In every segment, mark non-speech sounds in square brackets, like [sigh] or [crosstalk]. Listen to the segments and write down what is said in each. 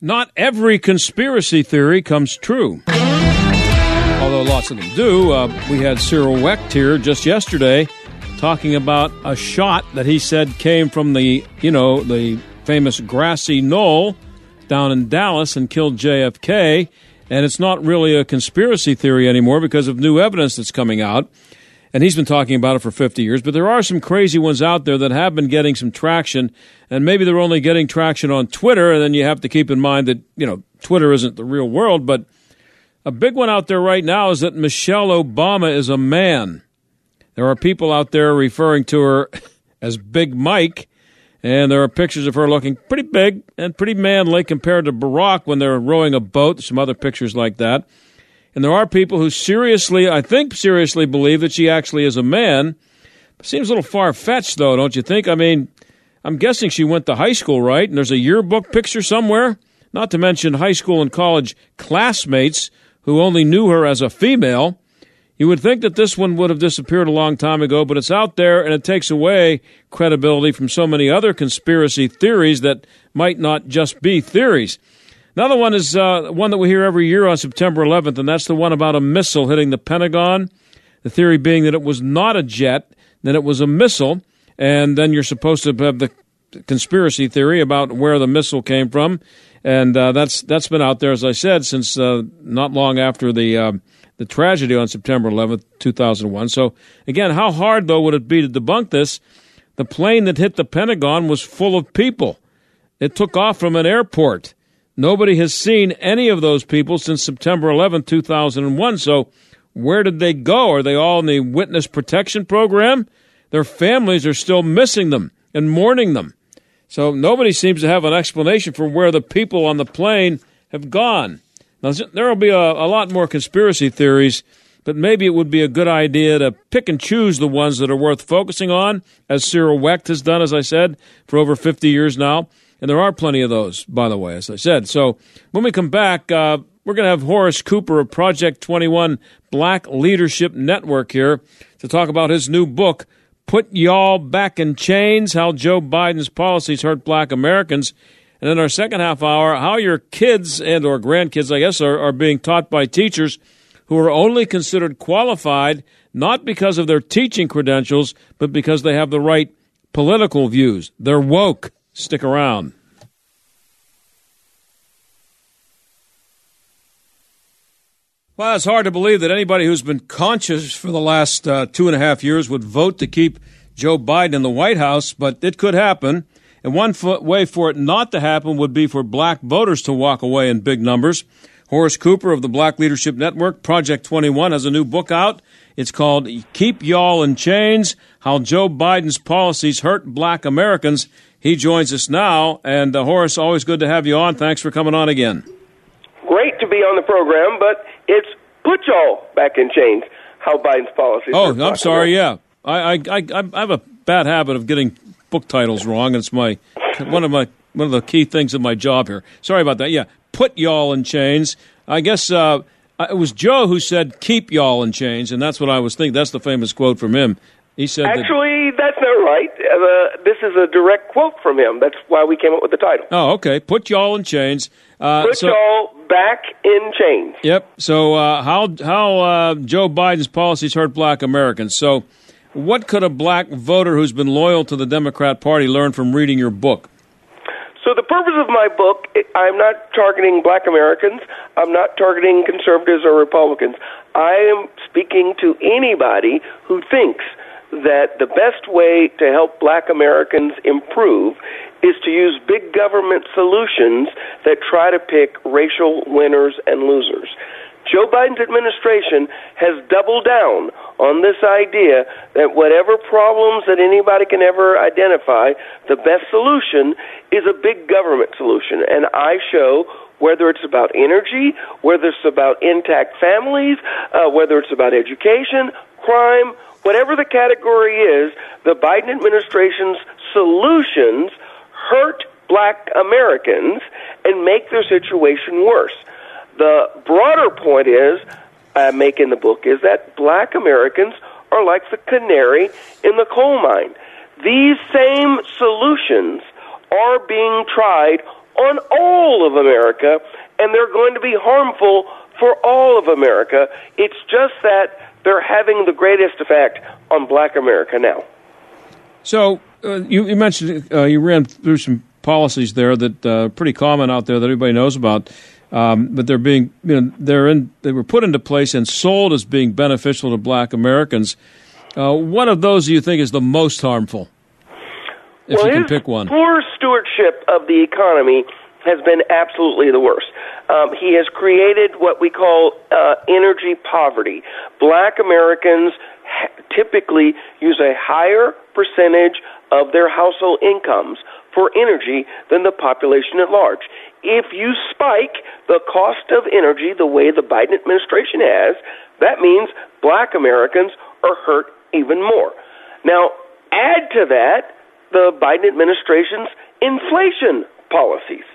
Not every conspiracy theory comes true. Although lots of them do. Uh, we had Cyril Wecht here just yesterday talking about a shot that he said came from the, you know, the famous grassy knoll down in Dallas and killed JFK. And it's not really a conspiracy theory anymore because of new evidence that's coming out. And he's been talking about it for 50 years. But there are some crazy ones out there that have been getting some traction. And maybe they're only getting traction on Twitter. And then you have to keep in mind that, you know, Twitter isn't the real world. But a big one out there right now is that Michelle Obama is a man. There are people out there referring to her [laughs] as Big Mike. And there are pictures of her looking pretty big and pretty manly compared to Barack when they're rowing a boat. Some other pictures like that. And there are people who seriously, I think, seriously believe that she actually is a man. Seems a little far fetched, though, don't you think? I mean, I'm guessing she went to high school, right? And there's a yearbook picture somewhere. Not to mention high school and college classmates who only knew her as a female. You would think that this one would have disappeared a long time ago, but it's out there and it takes away credibility from so many other conspiracy theories that might not just be theories. Another one is uh, one that we hear every year on September 11th, and that's the one about a missile hitting the Pentagon. The theory being that it was not a jet, that it was a missile, and then you're supposed to have the conspiracy theory about where the missile came from, and uh, that's that's been out there, as I said, since uh, not long after the uh, the tragedy on September 11th, 2001. So again, how hard though would it be to debunk this? The plane that hit the Pentagon was full of people. It took off from an airport. Nobody has seen any of those people since September 11, 2001. So, where did they go? Are they all in the witness protection program? Their families are still missing them and mourning them. So, nobody seems to have an explanation for where the people on the plane have gone. Now, there will be a, a lot more conspiracy theories, but maybe it would be a good idea to pick and choose the ones that are worth focusing on, as Cyril Wecht has done, as I said, for over 50 years now and there are plenty of those, by the way, as I said. So when we come back, uh, we're going to have Horace Cooper of Project 21 Black Leadership Network here to talk about his new book, Put Y'all Back in Chains How Joe Biden's Policies Hurt Black Americans. And in our second half hour, how your kids and or grandkids, I guess, are, are being taught by teachers who are only considered qualified not because of their teaching credentials, but because they have the right political views. They're woke. Stick around. Well, it's hard to believe that anybody who's been conscious for the last uh, two and a half years would vote to keep Joe Biden in the White House, but it could happen. And one way for it not to happen would be for black voters to walk away in big numbers. Horace Cooper of the Black Leadership Network, Project 21, has a new book out. It's called Keep Y'all in Chains How Joe Biden's Policies Hurt Black Americans. He joins us now. And uh, Horace, always good to have you on. Thanks for coming on again. Great to be on the program, but it's put y'all back in chains. How Biden's policies. Oh, I'm sorry. Yeah, I, I, I, I have a bad habit of getting book titles wrong. It's my one of my one of the key things of my job here. Sorry about that. Yeah, put y'all in chains. I guess uh, it was Joe who said keep y'all in chains, and that's what I was thinking. That's the famous quote from him. He said actually that, that's. Uh, this is a direct quote from him. That's why we came up with the title. Oh, okay. Put y'all in chains. Uh, Put so, y'all back in chains. Yep. So uh, how how uh, Joe Biden's policies hurt Black Americans? So what could a black voter who's been loyal to the Democrat Party learn from reading your book? So the purpose of my book, I'm not targeting black Americans. I'm not targeting conservatives or Republicans. I am speaking to anybody who thinks that the best way to help black Americans improve is to use big government solutions that try to pick racial winners and losers. Joe Biden's administration has doubled down on this idea that whatever problems that anybody can ever identify, the best solution is a big government solution. And I show whether it's about energy, whether it's about intact families, uh, whether it's about education, crime, whatever the category is, the Biden administration's solutions hurt black Americans and make their situation worse. The broader point is, I make in the book, is that black Americans are like the canary in the coal mine. These same solutions are being tried on all of America, and they're going to be harmful for all of America. It's just that they're having the greatest effect on black America now. So, uh, you, you, mentioned uh, you ran through some policies there that are uh, pretty common out there that everybody knows about. Um, but they're being, you know, they're in, they were put into place and sold as being beneficial to black Americans. Uh, what of those do you think is the most harmful? If well, you can pick one. Poor stewardship of the economy has been absolutely the worst. Um, he has created what we call uh, energy poverty. Black Americans ha- typically use a higher percentage of their household incomes for energy than the population at large. If you spike the cost of energy the way the Biden administration has, that means black Americans are hurt even more. Now, add to that the Biden administration's inflation policies.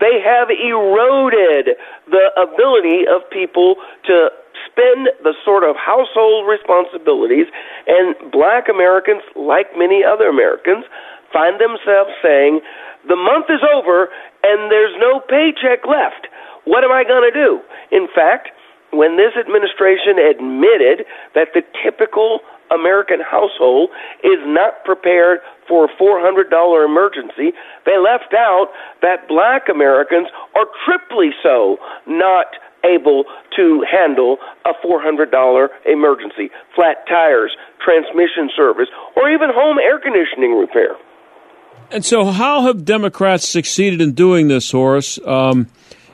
They have eroded the ability of people to spend the sort of household responsibilities, and black Americans, like many other Americans, find themselves saying, The month is over and there's no paycheck left. What am I going to do? In fact, when this administration admitted that the typical American household is not prepared for a $400 emergency, they left out that black Americans are triply so not able to handle a $400 emergency, flat tires, transmission service, or even home air conditioning repair. And so, how have Democrats succeeded in doing this, Horace? Um,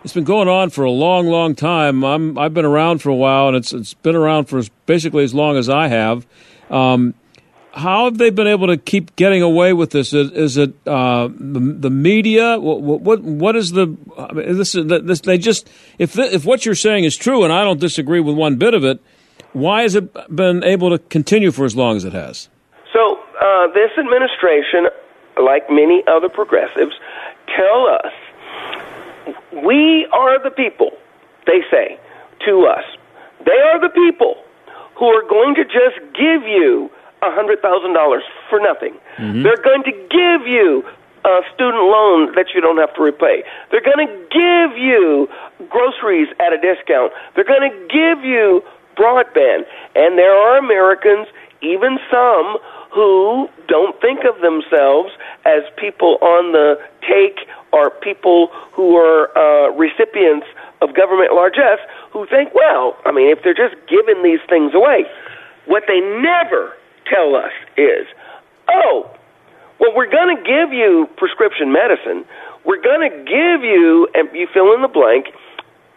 it's been going on for a long, long time. I'm, I've been around for a while, and it's it's been around for basically as long as I have. Um, how have they been able to keep getting away with this? Is, is it uh, the, the, media? What, what, what is the I mean, this, this? They just if the, if what you're saying is true, and I don't disagree with one bit of it. Why has it been able to continue for as long as it has? So uh, this administration, like many other progressives, tell us we are the people, they say to us. They are the people who are going to just give you a $100,000 for nothing. Mm-hmm. They're going to give you a student loan that you don't have to repay. They're going to give you groceries at a discount. They're going to give you broadband. And there are Americans, even some, who don't think of themselves as people on the take or people who are uh, recipients of government largesse who think, well, I mean, if they're just giving these things away, what they never tell us is, oh, well, we're going to give you prescription medicine. We're going to give you, and you fill in the blank,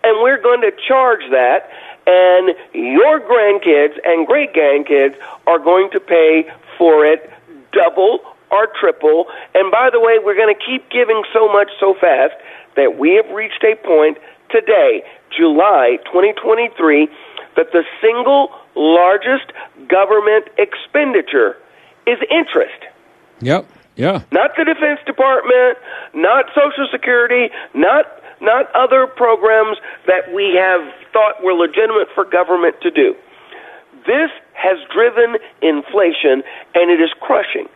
and we're going to charge that, and your grandkids and great grandkids are going to pay for it double or triple. And by the way, we're going to keep giving so much so fast that we have reached a point today, July 2023, that the single largest government expenditure is interest. Yep. Yeah. Not the Defense Department, not Social Security, not not other programs that we have thought were legitimate for government to do. This has driven inflation and it is crushing.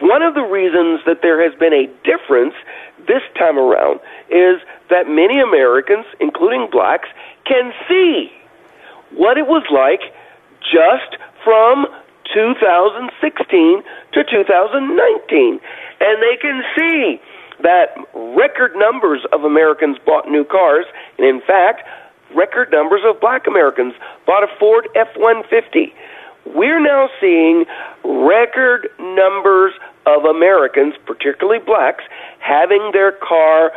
One of the reasons that there has been a difference this time around is that many Americans, including blacks, can see what it was like just from 2016 to 2019. And they can see that record numbers of Americans bought new cars, and in fact, record numbers of black Americans bought a Ford F 150. We're now seeing record numbers of Americans, particularly blacks, having their car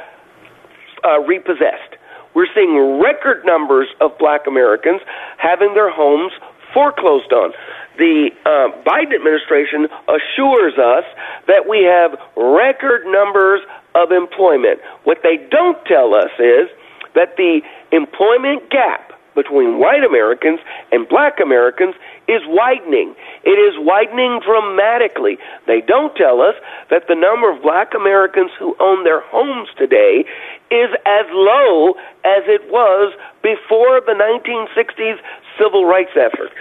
uh, repossessed. We're seeing record numbers of black Americans having their homes foreclosed on. The uh, Biden administration assures us that we have record numbers of employment. What they don't tell us is that the employment gap between white Americans and black Americans is widening. It is widening dramatically. They don't tell us that the number of black Americans who own their homes today is as low as it was before the 1960s civil rights effort.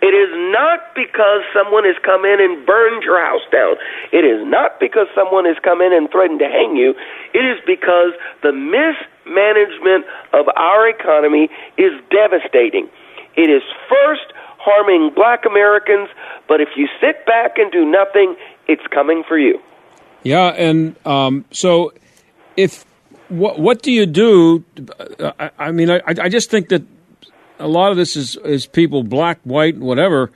It is not because someone has come in and burned your house down. It is not because someone has come in and threatened to hang you. It is because the mismanagement of our economy is devastating. It is first harming black Americans, but if you sit back and do nothing, it's coming for you. Yeah, and um, so if what what do you do? I, I mean, I, I just think that a lot of this is is people, black, white, whatever,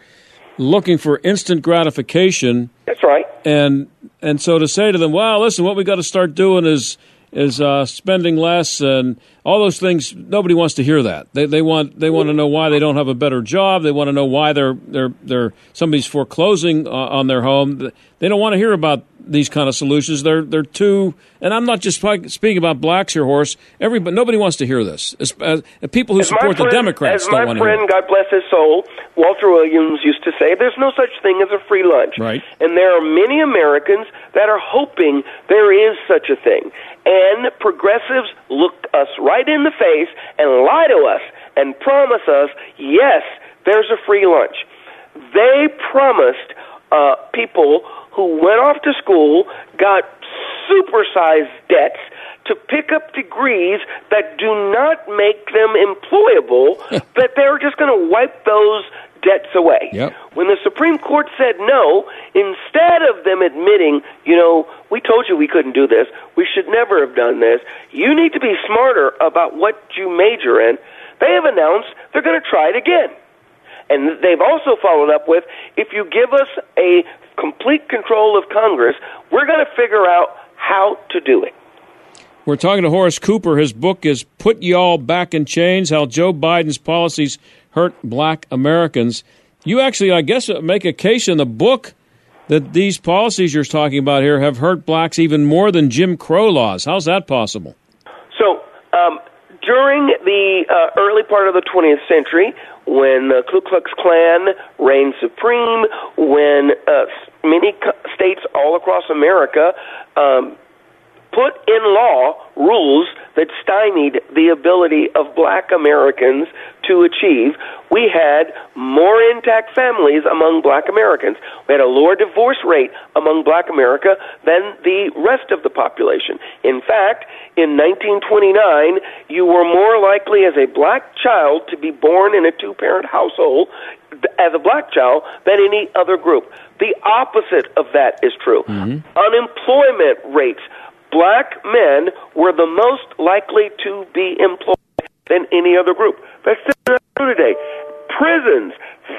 looking for instant gratification. That's right. And and so to say to them, well, listen, what we got to start doing is is uh, spending less and all those things. Nobody wants to hear that. They they want they want to know why they don't have a better job. They want to know why they're they're they're somebody's foreclosing uh, on their home. They don't want to hear about these kind of solutions. They're they're too. And I'm not just speaking about blacks here, Horace. Everybody, nobody wants to hear this. As, as, people who as support friend, the Democrats don't want to hear. My friend, God bless his soul, Walter Williams used to say, "There's no such thing as a free lunch." Right. And there are many Americans that are hoping there is such a thing. And progressives look us right in the face and lie to us and promise us, yes, there's a free lunch. They promised uh, people who went off to school, got supersized debts to pick up degrees that do not make them employable, [laughs] that they're just going to wipe those debts away. Yep. When the Supreme Court said no, instead of them admitting, you know, we told you we couldn't do this, we should never have done this, you need to be smarter about what you major in, they have announced they're going to try it again. And they've also followed up with if you give us a complete control of Congress, we're going to figure out how to do it. We're talking to Horace Cooper. His book is Put Y'all Back in Chains How Joe Biden's Policies Hurt Black Americans. You actually, I guess, make a case in the book that these policies you're talking about here have hurt blacks even more than Jim Crow laws. How's that possible? So, um, during the uh, early part of the 20th century, when the Ku Klux Klan reigned supreme, when uh, many states all across America um, put in law rules that stymied the ability of black Americans to achieve, we had more intact families among black Americans. We had a lower divorce rate among black America than the rest of the population. In fact, in 1929, you were more likely as a black child to be born in a two parent household as a black child than any other group. The opposite of that is true. Mm-hmm. Unemployment rates black men were the most likely to be employed than any other group. That's still not true today. Prisons,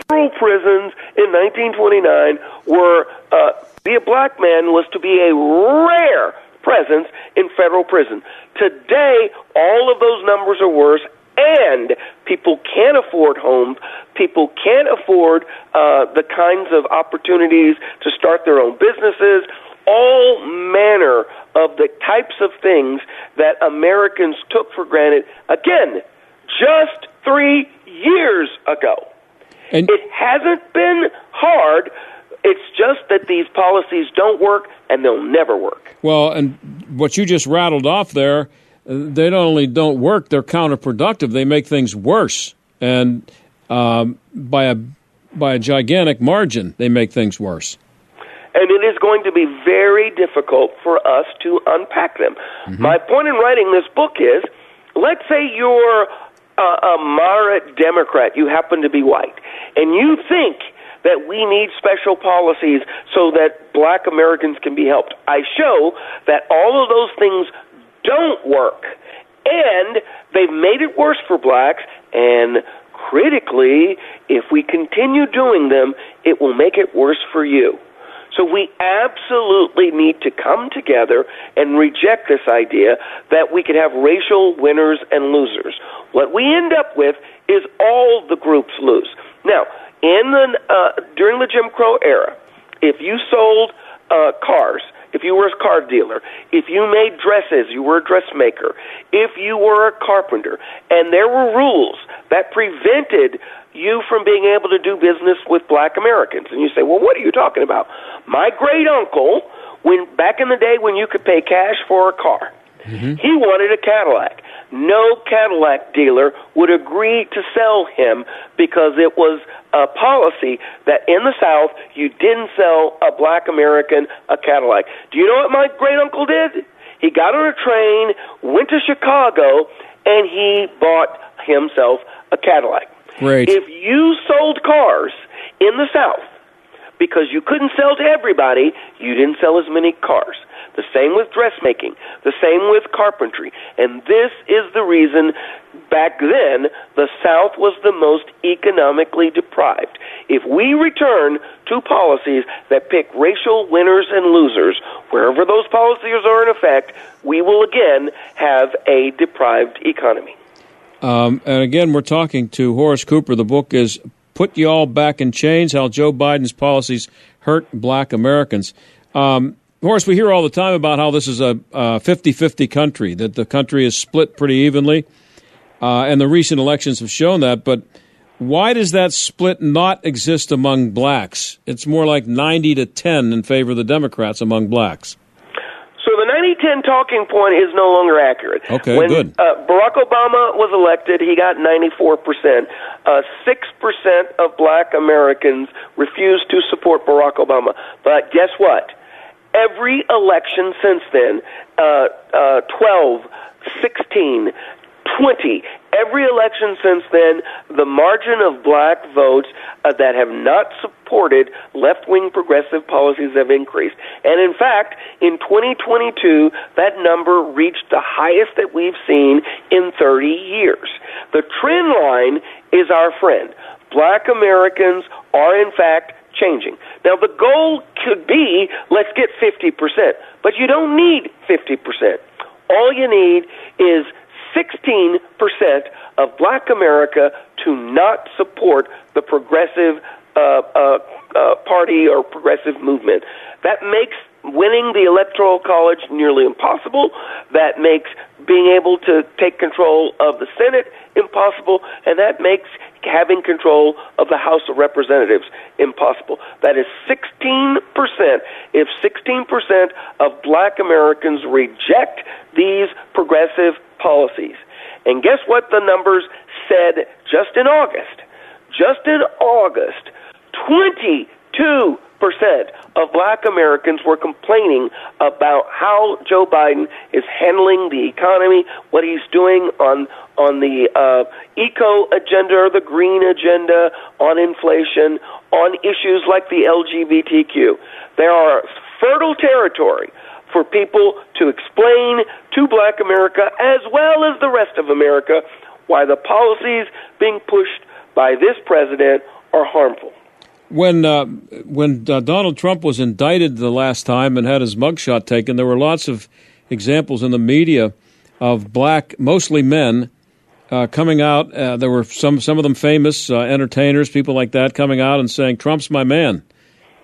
federal prisons in 1929 were, uh, be a black man was to be a rare presence in federal prison. Today, all of those numbers are worse, and people can't afford homes. People can't afford uh, the kinds of opportunities to start their own businesses all manner of the types of things that Americans took for granted, again, just three years ago. And it hasn't been hard. It's just that these policies don't work and they'll never work. Well, and what you just rattled off there, they not only don't work, they're counterproductive. They make things worse. And um, by a by a gigantic margin, they make things worse and it is going to be very difficult for us to unpack them. Mm-hmm. My point in writing this book is let's say you're a, a moderate Democrat, you happen to be white, and you think that we need special policies so that black Americans can be helped. I show that all of those things don't work, and they've made it worse for blacks, and critically, if we continue doing them, it will make it worse for you. So we absolutely need to come together and reject this idea that we could have racial winners and losers. What we end up with is all the groups lose. Now, in the uh, during the Jim Crow era, if you sold uh, cars, if you were a car dealer, if you made dresses, you were a dressmaker, if you were a carpenter, and there were rules that prevented you from being able to do business with black Americans. And you say, well, what are you talking about? My great uncle, when back in the day when you could pay cash for a car, mm-hmm. he wanted a Cadillac. No Cadillac dealer would agree to sell him because it was a policy that in the South you didn't sell a black American a Cadillac. Do you know what my great uncle did? He got on a train, went to Chicago, and he bought himself a Cadillac. Great. If you sold cars in the South because you couldn't sell to everybody, you didn't sell as many cars. The same with dressmaking, the same with carpentry. And this is the reason back then the South was the most economically deprived. If we return to policies that pick racial winners and losers, wherever those policies are in effect, we will again have a deprived economy. Um, and again, we're talking to Horace Cooper. The book is Put You All Back in Chains How Joe Biden's Policies Hurt Black Americans. Um, Horace, we hear all the time about how this is a 50 50 country, that the country is split pretty evenly. Uh, and the recent elections have shown that. But why does that split not exist among blacks? It's more like 90 to 10 in favor of the Democrats among blacks. So the 90-10 talking point is no longer accurate. Okay, when, good. Uh, Barack Obama was elected, he got 94%. Uh, 6% of black Americans refused to support Barack Obama. But guess what? Every election since then, uh, uh, 12, 16, 20. Every election since then, the margin of black votes uh, that have not supported left wing progressive policies have increased. And in fact, in 2022, that number reached the highest that we've seen in 30 years. The trend line is our friend. Black Americans are, in fact, changing. Now, the goal could be let's get 50%, but you don't need 50%. All you need is 16% of black America to not support the progressive uh, uh, uh, party or progressive movement. That makes winning the electoral college nearly impossible. That makes being able to take control of the Senate impossible, and that makes having control of the House of Representatives impossible. That is 16%. If 16% of black Americans reject these progressive policies, and guess what the numbers said just in August? Just in August, 22 percent of black Americans were complaining about how Joe Biden is handling the economy, what he's doing on on the uh, eco agenda or the green agenda, on inflation, on issues like the LGBTQ. There are fertile territory for people to explain to black America as well as the rest of America why the policies being pushed by this president are harmful when uh, when uh, Donald Trump was indicted the last time and had his mugshot taken, there were lots of examples in the media of black, mostly men, uh, coming out. Uh, there were some some of them famous uh, entertainers, people like that, coming out and saying, "Trump's my man."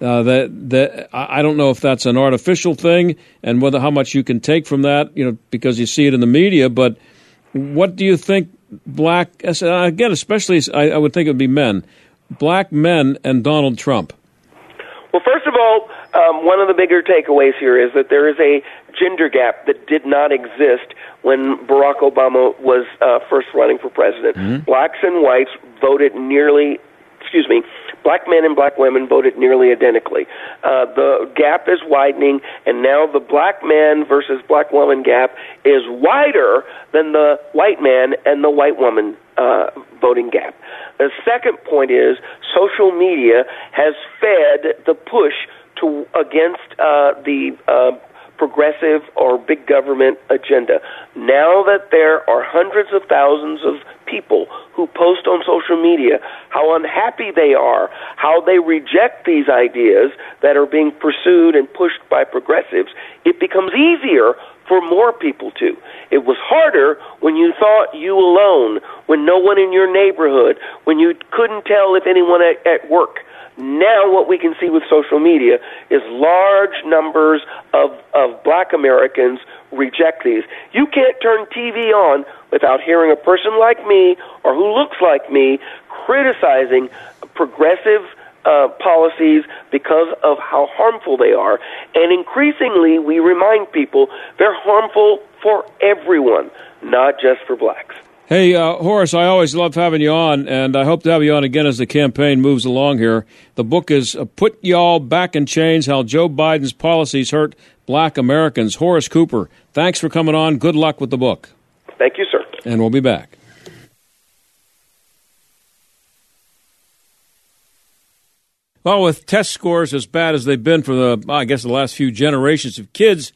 Uh, that that I don't know if that's an artificial thing and whether how much you can take from that, you know, because you see it in the media. But what do you think? Black again, especially I, I would think it would be men black men and Donald Trump? Well, first of all, um, one of the bigger takeaways here is that there is a gender gap that did not exist when Barack Obama was uh, first running for president. Mm-hmm. Blacks and whites voted nearly, excuse me, black men and black women voted nearly identically. Uh, the gap is widening, and now the black man versus black woman gap is wider than the white man and the white woman uh, voting gap. The second point is social media has fed the push to against uh, the uh, progressive or big government agenda. Now that there are hundreds of thousands of people who post on social media how unhappy they are, how they reject these ideas that are being pursued and pushed by progressives, it becomes easier for more people to. It was harder when you thought you alone, when no one in your neighborhood, when you couldn't tell if anyone at, at work now, what we can see with social media is large numbers of, of black Americans reject these. You can't turn TV on without hearing a person like me or who looks like me criticizing progressive uh, policies because of how harmful they are. And increasingly, we remind people they're harmful for everyone, not just for blacks. Hey, uh, Horace, I always love having you on, and I hope to have you on again as the campaign moves along here. The book is uh, Put Y'all Back in Chains How Joe Biden's Policies Hurt Black Americans. Horace Cooper, thanks for coming on. Good luck with the book. Thank you, sir. And we'll be back. Well, with test scores as bad as they've been for the, I guess, the last few generations of kids,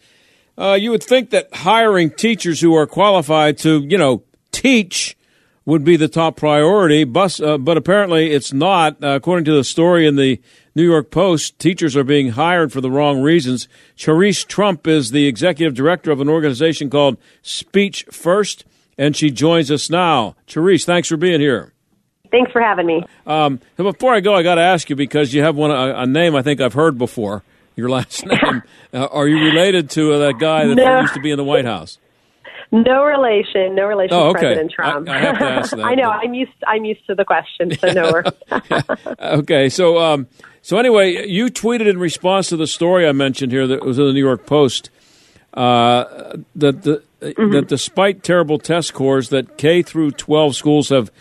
uh, you would think that hiring teachers who are qualified to, you know, teach would be the top priority, but, uh, but apparently it's not. Uh, according to the story in the New York Post, teachers are being hired for the wrong reasons. Cherise Trump is the executive director of an organization called Speech First, and she joins us now. Cherise, thanks for being here. Thanks for having me. Um, before I go, I got to ask you because you have one a, a, name I think I've heard before. Your last [laughs] name. uh, are you related to uh, that guy that no. used to be in the White House? No relation, no relation oh, okay. to President Trump. I, I have to ask [laughs] that. I know. But... I'm used. I'm used to the question, so no. [laughs] okay, so um, so anyway, you tweeted in response to the story I mentioned here that was in the New York Post uh, that the mm-hmm. that despite terrible test scores, that K through 12 schools have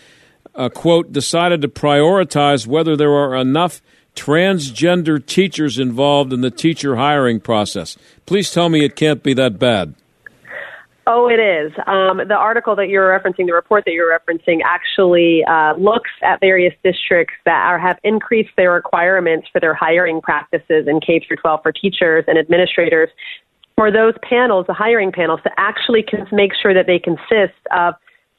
uh, quote decided to prioritize whether there are enough transgender teachers involved in the teacher hiring process. Please tell me it can't be that bad. Oh, it is. Um, the article that you're referencing, the report that you're referencing, actually uh, looks at various districts that are, have increased their requirements for their hiring practices in K through 12 for teachers and administrators. For those panels, the hiring panels, to actually make sure that they consist of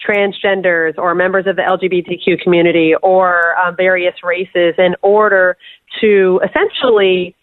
transgenders or members of the LGBTQ community or um, various races in order to essentially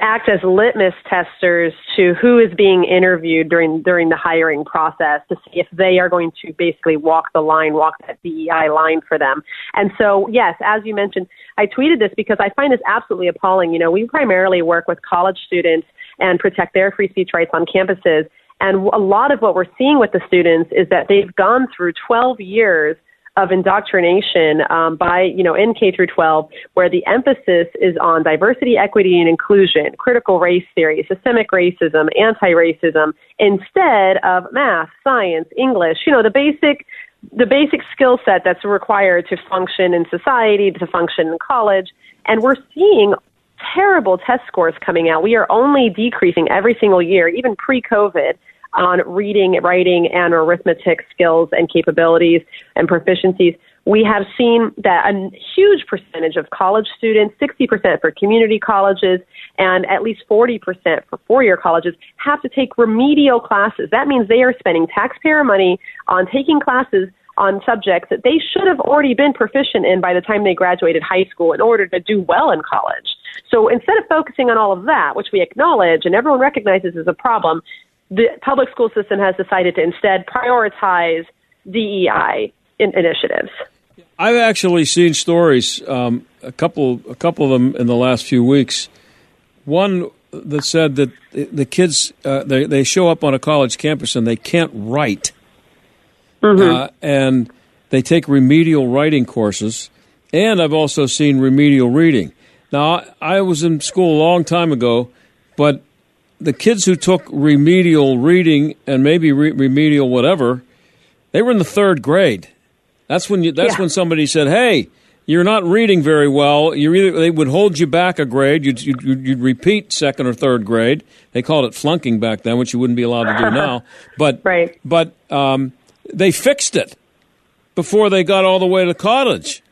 act as litmus testers to who is being interviewed during during the hiring process to see if they are going to basically walk the line, walk that DEI line for them. And so, yes, as you mentioned, I tweeted this because I find this absolutely appalling. You know, we primarily work with college students and protect their free speech rights on campuses. And a lot of what we're seeing with the students is that they've gone through 12 years of indoctrination um, by, you know, in K through 12, where the emphasis is on diversity, equity, and inclusion, critical race theory, systemic racism, anti-racism, instead of math, science, English, you know, the basic the basic skill set that's required to function in society, to function in college. And we're seeing terrible test scores coming out. We are only decreasing every single year, even pre COVID on reading, writing, and arithmetic skills and capabilities and proficiencies. We have seen that a huge percentage of college students, 60% for community colleges, and at least 40% for four year colleges, have to take remedial classes. That means they are spending taxpayer money on taking classes on subjects that they should have already been proficient in by the time they graduated high school in order to do well in college. So instead of focusing on all of that, which we acknowledge and everyone recognizes as a problem, the public school system has decided to instead prioritize DEI in initiatives. I've actually seen stories, um, a couple, a couple of them in the last few weeks. One that said that the kids uh, they they show up on a college campus and they can't write, mm-hmm. uh, and they take remedial writing courses. And I've also seen remedial reading. Now I was in school a long time ago, but the kids who took remedial reading and maybe re- remedial whatever, they were in the third grade. That's when you, that's yeah. when somebody said, "Hey, you're not reading very well." You either they would hold you back a grade. You'd, you'd, you'd, repeat second or third grade. They called it flunking back then, which you wouldn't be allowed to do now. [laughs] But right. but um, they fixed it before they got all the way to college.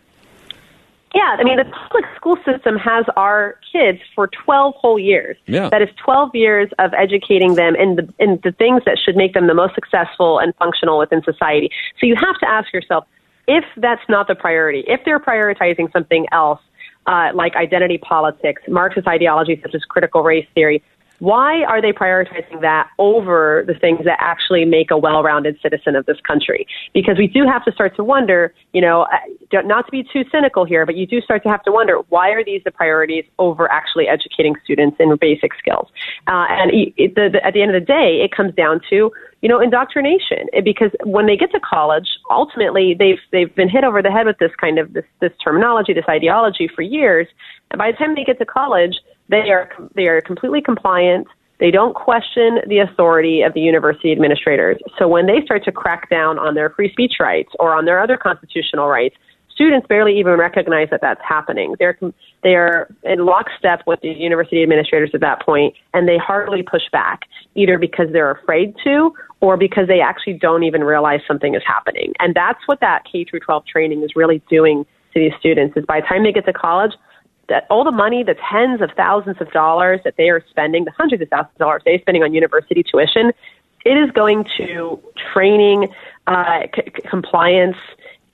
Yeah, I mean, the public school system has our kids for 12 whole years. Yeah. That is 12 years of educating them in the, in the things that should make them the most successful and functional within society. So you have to ask yourself if that's not the priority, if they're prioritizing something else, uh, like identity politics, Marxist ideology such as critical race theory, why are they prioritizing that over the things that actually make a well-rounded citizen of this country? Because we do have to start to wonder, you know, uh, not to be too cynical here, but you do start to have to wonder why are these the priorities over actually educating students in basic skills? Uh, and it, the, the, at the end of the day, it comes down to you know indoctrination because when they get to college, ultimately they've they've been hit over the head with this kind of this this terminology, this ideology for years, and by the time they get to college they are they are completely compliant. They don't question the authority of the university administrators. So when they start to crack down on their free speech rights or on their other constitutional rights, students barely even recognize that that's happening. They're they are in lockstep with the university administrators at that point, and they hardly push back, either because they're afraid to or because they actually don't even realize something is happening. And that's what that K through 12 training is really doing to these students. Is by the time they get to college, that all the money, the tens of thousands of dollars that they are spending, the hundreds of thousands of dollars they're spending on university tuition, it is going to training, uh, c- compliance,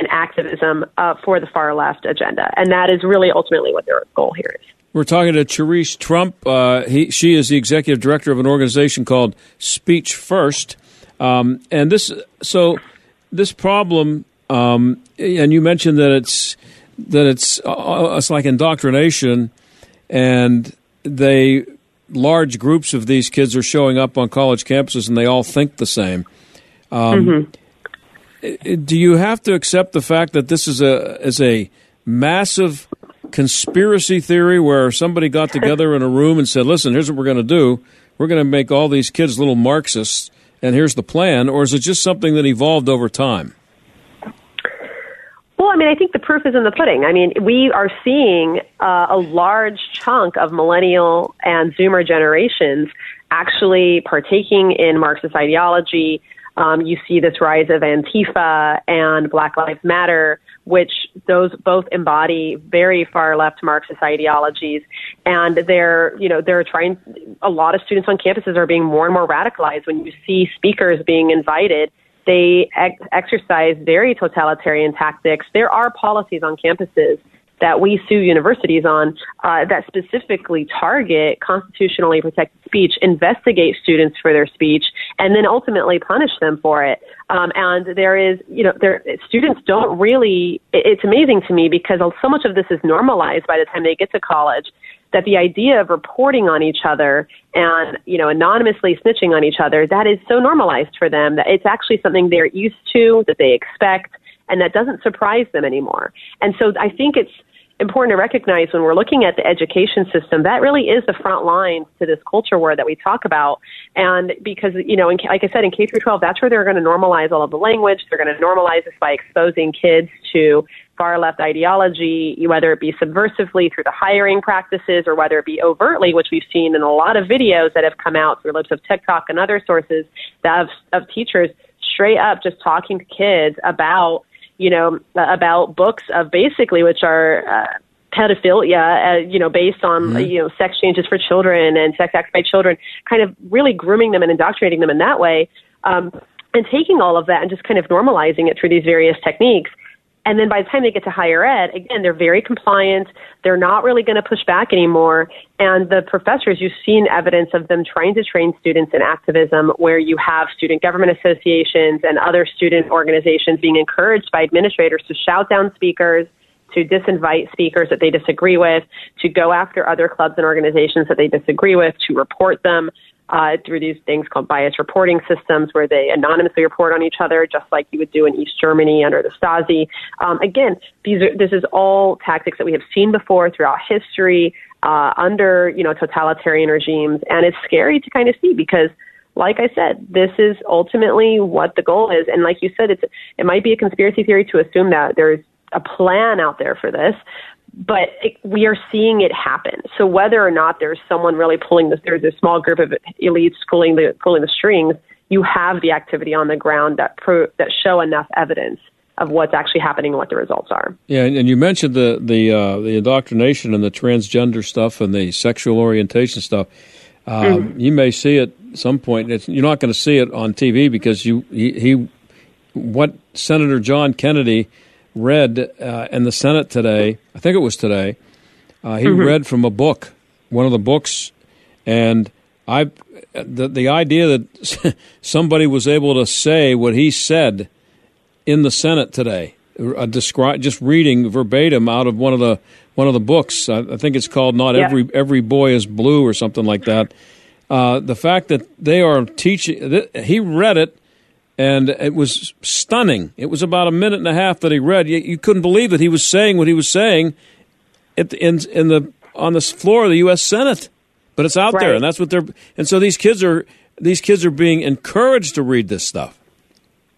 and activism uh, for the far left agenda. And that is really ultimately what their goal here is. We're talking to Cherise Trump. Uh, he, she is the executive director of an organization called Speech First. Um, and this, so this problem, um, and you mentioned that it's that it's uh, it's like indoctrination, and they large groups of these kids are showing up on college campuses, and they all think the same. Um, mm-hmm. Do you have to accept the fact that this is a is a massive conspiracy theory where somebody got together in a room and said, "Listen, here's what we're going to do. We're going to make all these kids little Marxists, and here's the plan," or is it just something that evolved over time? Well, I mean, I think the proof is in the pudding. I mean, we are seeing uh, a large chunk of millennial and Zoomer generations actually partaking in Marxist ideology. Um, you see this rise of Antifa and Black Lives Matter, which those both embody very far left Marxist ideologies, and they're you know they're trying. A lot of students on campuses are being more and more radicalized when you see speakers being invited they ex- exercise very totalitarian tactics. There are policies on campuses that we sue universities on uh, that specifically target constitutionally protected speech, investigate students for their speech, and then ultimately punish them for it. Um, and there is, you know, there students don't really. It's amazing to me because so much of this is normalized by the time they get to college that the idea of reporting on each other and you know anonymously snitching on each other that is so normalized for them that it's actually something they're used to that they expect and that doesn't surprise them anymore. And so i think it's important to recognize when we're looking at the education system that really is the front line to this culture war that we talk about. And because you know in, like i said in k through 12 that's where they're going to normalize all of the language. They're going to normalize this by exposing kids to far left ideology, whether it be subversively through the hiring practices or whether it be overtly, which we've seen in a lot of videos that have come out through Libs of TikTok and other sources of, of teachers straight up just talking to kids about, you know, about books of basically which are, uh, pedophilia, uh, you know, based on mm-hmm. you know sex changes for children and sex acts by children, kind of really grooming them and indoctrinating them in that way, um, and taking all of that and just kind of normalizing it through these various techniques. And then by the time they get to higher ed, again, they're very compliant. They're not really going to push back anymore. And the professors, you've seen evidence of them trying to train students in activism where you have student government associations and other student organizations being encouraged by administrators to shout down speakers, to disinvite speakers that they disagree with, to go after other clubs and organizations that they disagree with, to report them, uh, through these things called bias reporting systems where they anonymously report on each other, just like you would do in East Germany under the Stasi. Um, again, these are, this is all tactics that we have seen before throughout history uh, under you know totalitarian regimes, and it's scary to kind of see because. Like I said, this is ultimately what the goal is, and like you said, it's it might be a conspiracy theory to assume that there's a plan out there for this, but it, we are seeing it happen. So whether or not there's someone really pulling this, there's a small group of elites pulling the pulling the strings. You have the activity on the ground that pro, that show enough evidence of what's actually happening and what the results are. Yeah, and you mentioned the the uh, the indoctrination and the transgender stuff and the sexual orientation stuff. Um, mm-hmm. You may see it at some point. It's, you're not going to see it on TV because you he, he what Senator John Kennedy read uh, in the Senate today. I think it was today. Uh, he mm-hmm. read from a book, one of the books, and I the the idea that [laughs] somebody was able to say what he said in the Senate today, uh, describe just reading verbatim out of one of the one of the books. I, I think it's called "Not yeah. Every Every Boy Is Blue" or something like that. Uh, the fact that they are teaching, he read it, and it was stunning. It was about a minute and a half that he read. You, you couldn't believe that he was saying what he was saying in in the on the floor of the U.S. Senate but it's out right. there, and that's what they're. And so these kids are these kids are being encouraged to read this stuff.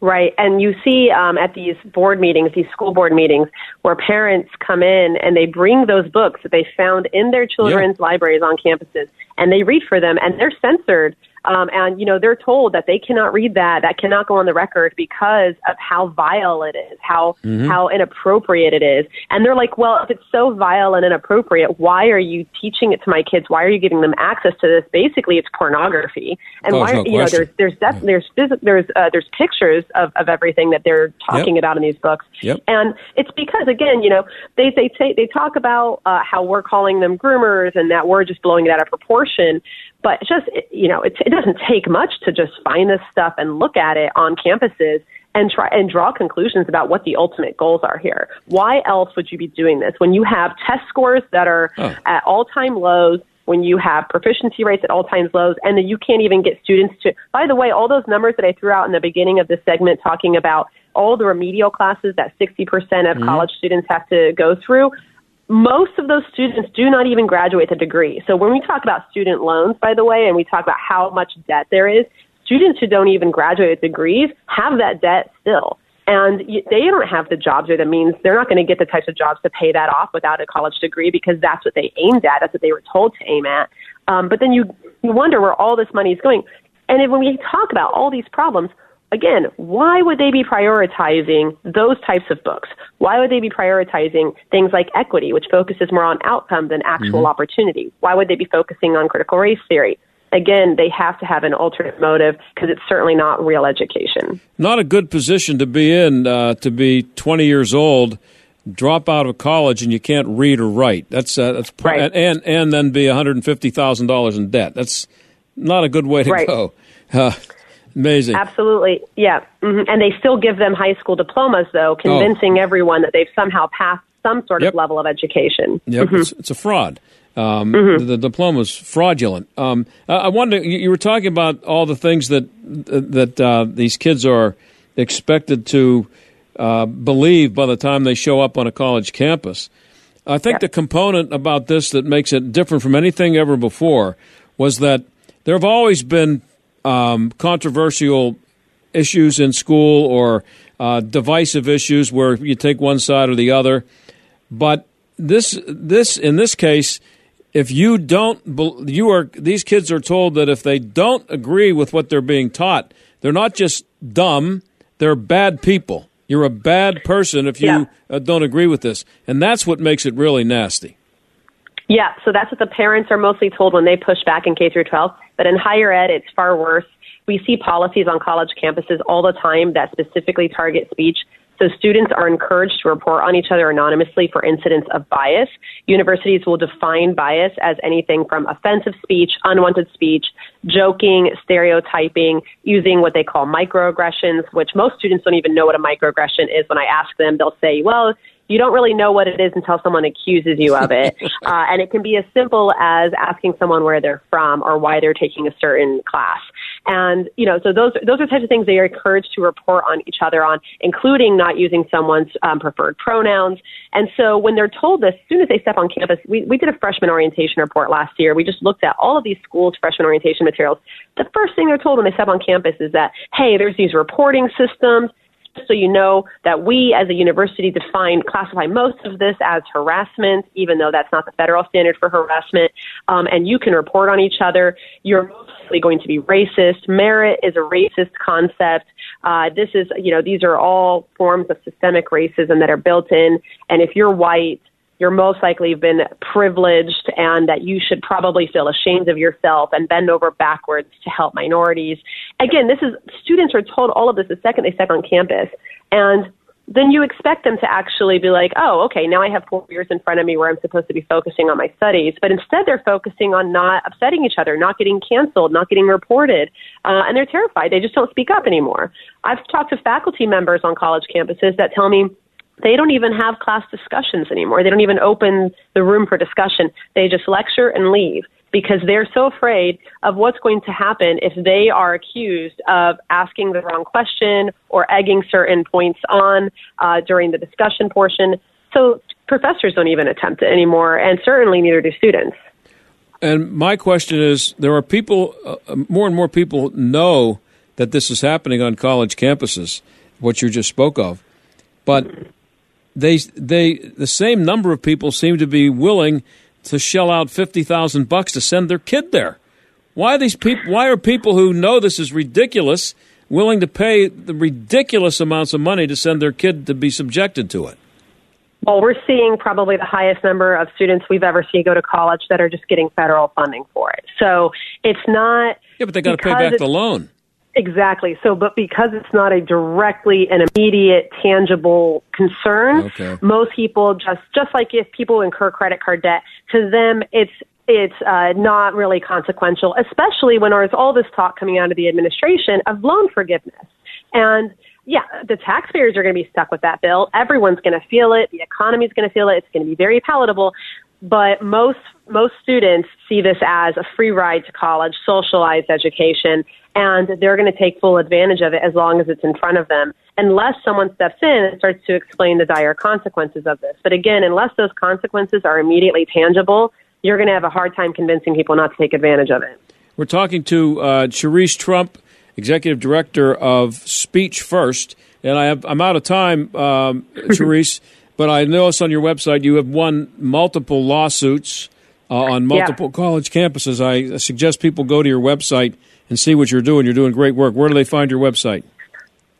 Right, and you see um, at these board meetings, these school board meetings, where parents come in and they bring those books that they found in their children's libraries on campuses, and they read for them, and they're censored um, and, you know, they're told that they cannot read that, that cannot go on the record because of how vile it is, how, mm-hmm. how inappropriate it is. And they're like, well, if it's so vile and inappropriate, why are you teaching it to my kids? Why are you giving them access to this? Basically, it's pornography. And oh, why, no you know, there's, there's, def- yeah. there's, there's, uh, there's pictures of, of everything that they're talking yep. about in these books. Yep. And it's because, again, you know, they, they, say, they talk about uh, how we're calling them groomers and that we're just blowing it out of proportion. But just, you know, it, it doesn't take much to just find this stuff and look at it on campuses and try and draw conclusions about what the ultimate goals are here. Why else would you be doing this when you have test scores that are oh. at all-time lows? When you have proficiency rates at all-time lows, and then you can't even get students to. By the way, all those numbers that I threw out in the beginning of this segment, talking about all the remedial classes that 60% of mm-hmm. college students have to go through, most of those students do not even graduate the degree. So when we talk about student loans, by the way, and we talk about how much debt there is, students who don't even graduate with degrees have that debt still. And they don't have the jobs or the means. They're not going to get the types of jobs to pay that off without a college degree because that's what they aimed at. That's what they were told to aim at. Um, but then you, you wonder where all this money is going. And when we talk about all these problems, again, why would they be prioritizing those types of books? Why would they be prioritizing things like equity, which focuses more on outcome than actual mm-hmm. opportunity? Why would they be focusing on critical race theory? Again, they have to have an alternate motive because it's certainly not real education. Not a good position to be in uh, to be 20 years old, drop out of college, and you can't read or write. That's uh, that's pr- right. and and then be 150 thousand dollars in debt. That's not a good way to right. go. [laughs] Uh, Amazing. Absolutely. Yeah. Mm-hmm. And they still give them high school diplomas, though, convincing oh. everyone that they've somehow passed some sort yep. of level of education. Yep. Mm-hmm. It's, it's, a fraud. Um, mm-hmm. the, the diploma is fraudulent. Um, I, I wonder, you, you, were talking about all the things that, that uh, these kids are expected to uh, believe by the time they show up on a college campus. I think the component about this that makes it different from anything ever before was that there have always been um, controversial issues in school or uh, divisive issues where you take one side or the other. But this, this in this case, if you don't, you are these kids are told that if they don't agree with what they're being taught, they're not just dumb; they're bad people. You're a bad person if you yeah. uh, don't agree with this, and that's what makes it really nasty. Yeah, so that's what the parents are mostly told when they push back in K through 12. But in higher ed, it's far worse. We see policies on college campuses all the time that specifically target speech. So students are encouraged to report on each other anonymously for incidents of bias. Universities will define bias as anything from offensive speech, unwanted speech, joking, stereotyping, using what they call microaggressions, which most students don't even know what a microaggression is. When I ask them, they'll say, well, you don't really know what it is until someone accuses you of it. [laughs] uh, and it can be as simple as asking someone where they're from or why they're taking a certain class. And, you know, so those, those are types of things they are encouraged to report on each other on, including not using someone's um, preferred pronouns. And so when they're told this, as soon as they step on campus, we, we did a freshman orientation report last year. We just looked at all of these schools' freshman orientation materials. The first thing they're told when they step on campus is that, hey, there's these reporting systems so you know that we as a university define, classify most of this as harassment, even though that's not the federal standard for harassment. Um, and you can report on each other. You're mostly going to be racist. Merit is a racist concept. Uh, this is, you know, these are all forms of systemic racism that are built in. And if you're white, you're most likely been privileged and that you should probably feel ashamed of yourself and bend over backwards to help minorities. Again, this is students are told all of this the second they step on campus. And then you expect them to actually be like, oh, okay, now I have four years in front of me where I'm supposed to be focusing on my studies. But instead, they're focusing on not upsetting each other, not getting canceled, not getting reported. Uh, and they're terrified. They just don't speak up anymore. I've talked to faculty members on college campuses that tell me they don't even have class discussions anymore. They don't even open the room for discussion. They just lecture and leave because they're so afraid of what's going to happen if they are accused of asking the wrong question or egging certain points on uh, during the discussion portion. So professors don't even attempt it anymore, and certainly neither do students. And my question is there are people, uh, more and more people know that this is happening on college campuses, what you just spoke of. But they, they, the same number of people seem to be willing to shell out fifty thousand bucks to send their kid there. Why are these people? Why are people who know this is ridiculous willing to pay the ridiculous amounts of money to send their kid to be subjected to it? Well, we're seeing probably the highest number of students we've ever seen go to college that are just getting federal funding for it. So it's not. Yeah, but they got to pay back the loan. Exactly. So, but because it's not a directly an immediate, tangible concern, okay. most people just just like if people incur credit card debt, to them it's it's uh, not really consequential, especially when there's all this talk coming out of the administration of loan forgiveness. And yeah, the taxpayers are going to be stuck with that bill. Everyone's going to feel it. The economy's going to feel it. It's going to be very palatable but most most students see this as a free ride to college, socialized education, and they're going to take full advantage of it as long as it's in front of them, unless someone steps in and starts to explain the dire consequences of this. But again, unless those consequences are immediately tangible, you're going to have a hard time convincing people not to take advantage of it. We're talking to uh, Cherise Trump, executive director of Speech First, and I have I'm out of time, um, [laughs] Cherise. But I noticed on your website you have won multiple lawsuits uh, on multiple yeah. college campuses. I suggest people go to your website and see what you're doing. You're doing great work. Where do they find your website?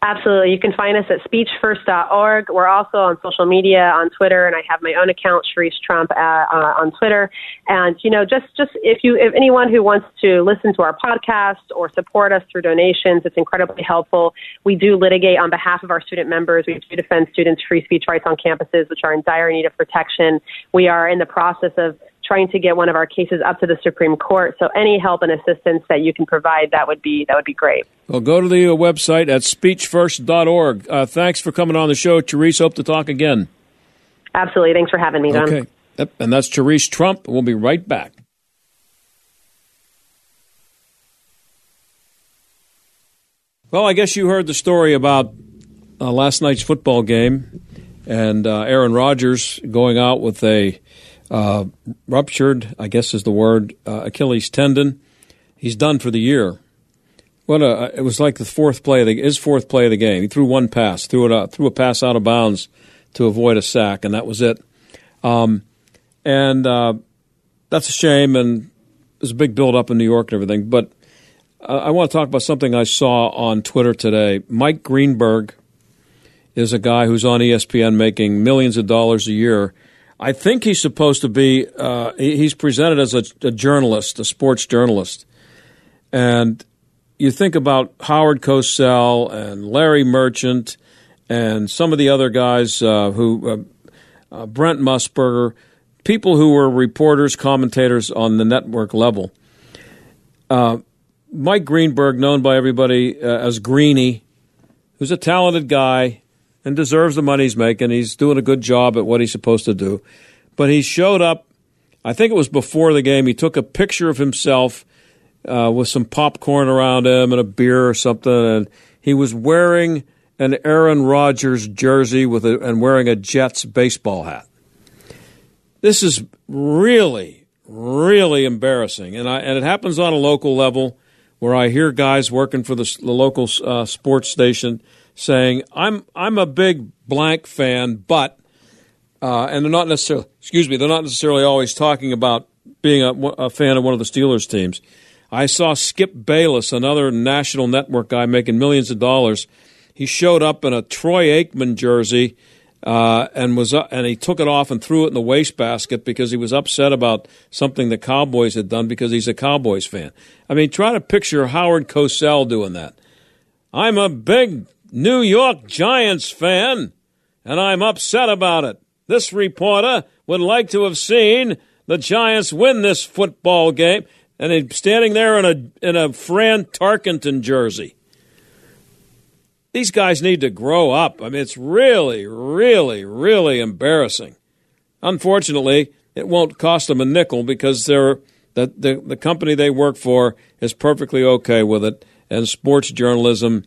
Absolutely. You can find us at speechfirst.org. We're also on social media on Twitter, and I have my own account, Cherise Trump, uh, uh, on Twitter. And you know, just just if you if anyone who wants to listen to our podcast or support us through donations, it's incredibly helpful. We do litigate on behalf of our student members. We do defend students' free speech rights on campuses, which are in dire need of protection. We are in the process of trying to get one of our cases up to the Supreme Court. So any help and assistance that you can provide, that would be that would be great. Well, go to the uh, website at speechfirst.org. Uh, thanks for coming on the show, Cherise. Hope to talk again. Absolutely. Thanks for having me, John. Okay. Yep. And that's Cherise Trump. We'll be right back. Well, I guess you heard the story about uh, last night's football game and uh, Aaron Rodgers going out with a uh, ruptured, I guess is the word, uh, Achilles tendon. He's done for the year. What a! It was like the fourth play of the his fourth play of the game. He threw one pass, threw it out, threw a pass out of bounds to avoid a sack, and that was it. Um, and uh, that's a shame. And there's a big build up in New York and everything. But uh, I want to talk about something I saw on Twitter today. Mike Greenberg is a guy who's on ESPN making millions of dollars a year I think he's supposed to be. Uh, he's presented as a, a, journalist, a sports journalist, and you think about Howard Cosell and Larry Merchant and some of the other guys uh, who uh, uh Brent Musburger, people who were reporters, commentators on the network level. Uh, Mike Greenberg, known by everybody uh, as Greeny, who's a talented guy and deserves the money he's making. He's doing a good job at what he's supposed to do. But he showed up, I think it was before the game. He took a picture of himself uh, with some popcorn around him and a beer or something, and he was wearing an Aaron Rodgers jersey with a, and wearing a Jets baseball hat. This is really, really embarrassing, and I, and it happens on a local level where I hear guys working for the, the local uh, sports station saying, "I'm I'm a big blank fan, but," uh, and they're not necessarily excuse me, they're not necessarily always talking about being a, a fan of one of the Steelers teams. I saw Skip Bayless, another national network guy making millions of dollars. he showed up in a Troy Aikman jersey uh, and was uh, and he took it off and threw it in the wastebasket because he was upset about something the Cowboys had done because he's a Cowboys fan. I mean, try to picture Howard Cosell doing that. I'm a big New York Giants fan, and I'm upset about it. This reporter would like to have seen the Giants win this football game, and he's standing there in a in a Fran Tarkenton jersey. These guys need to grow up. I mean, it's really, really, really embarrassing. Unfortunately, it won't cost them a nickel because they're the, the, the company they work for is perfectly okay with it, and sports journalism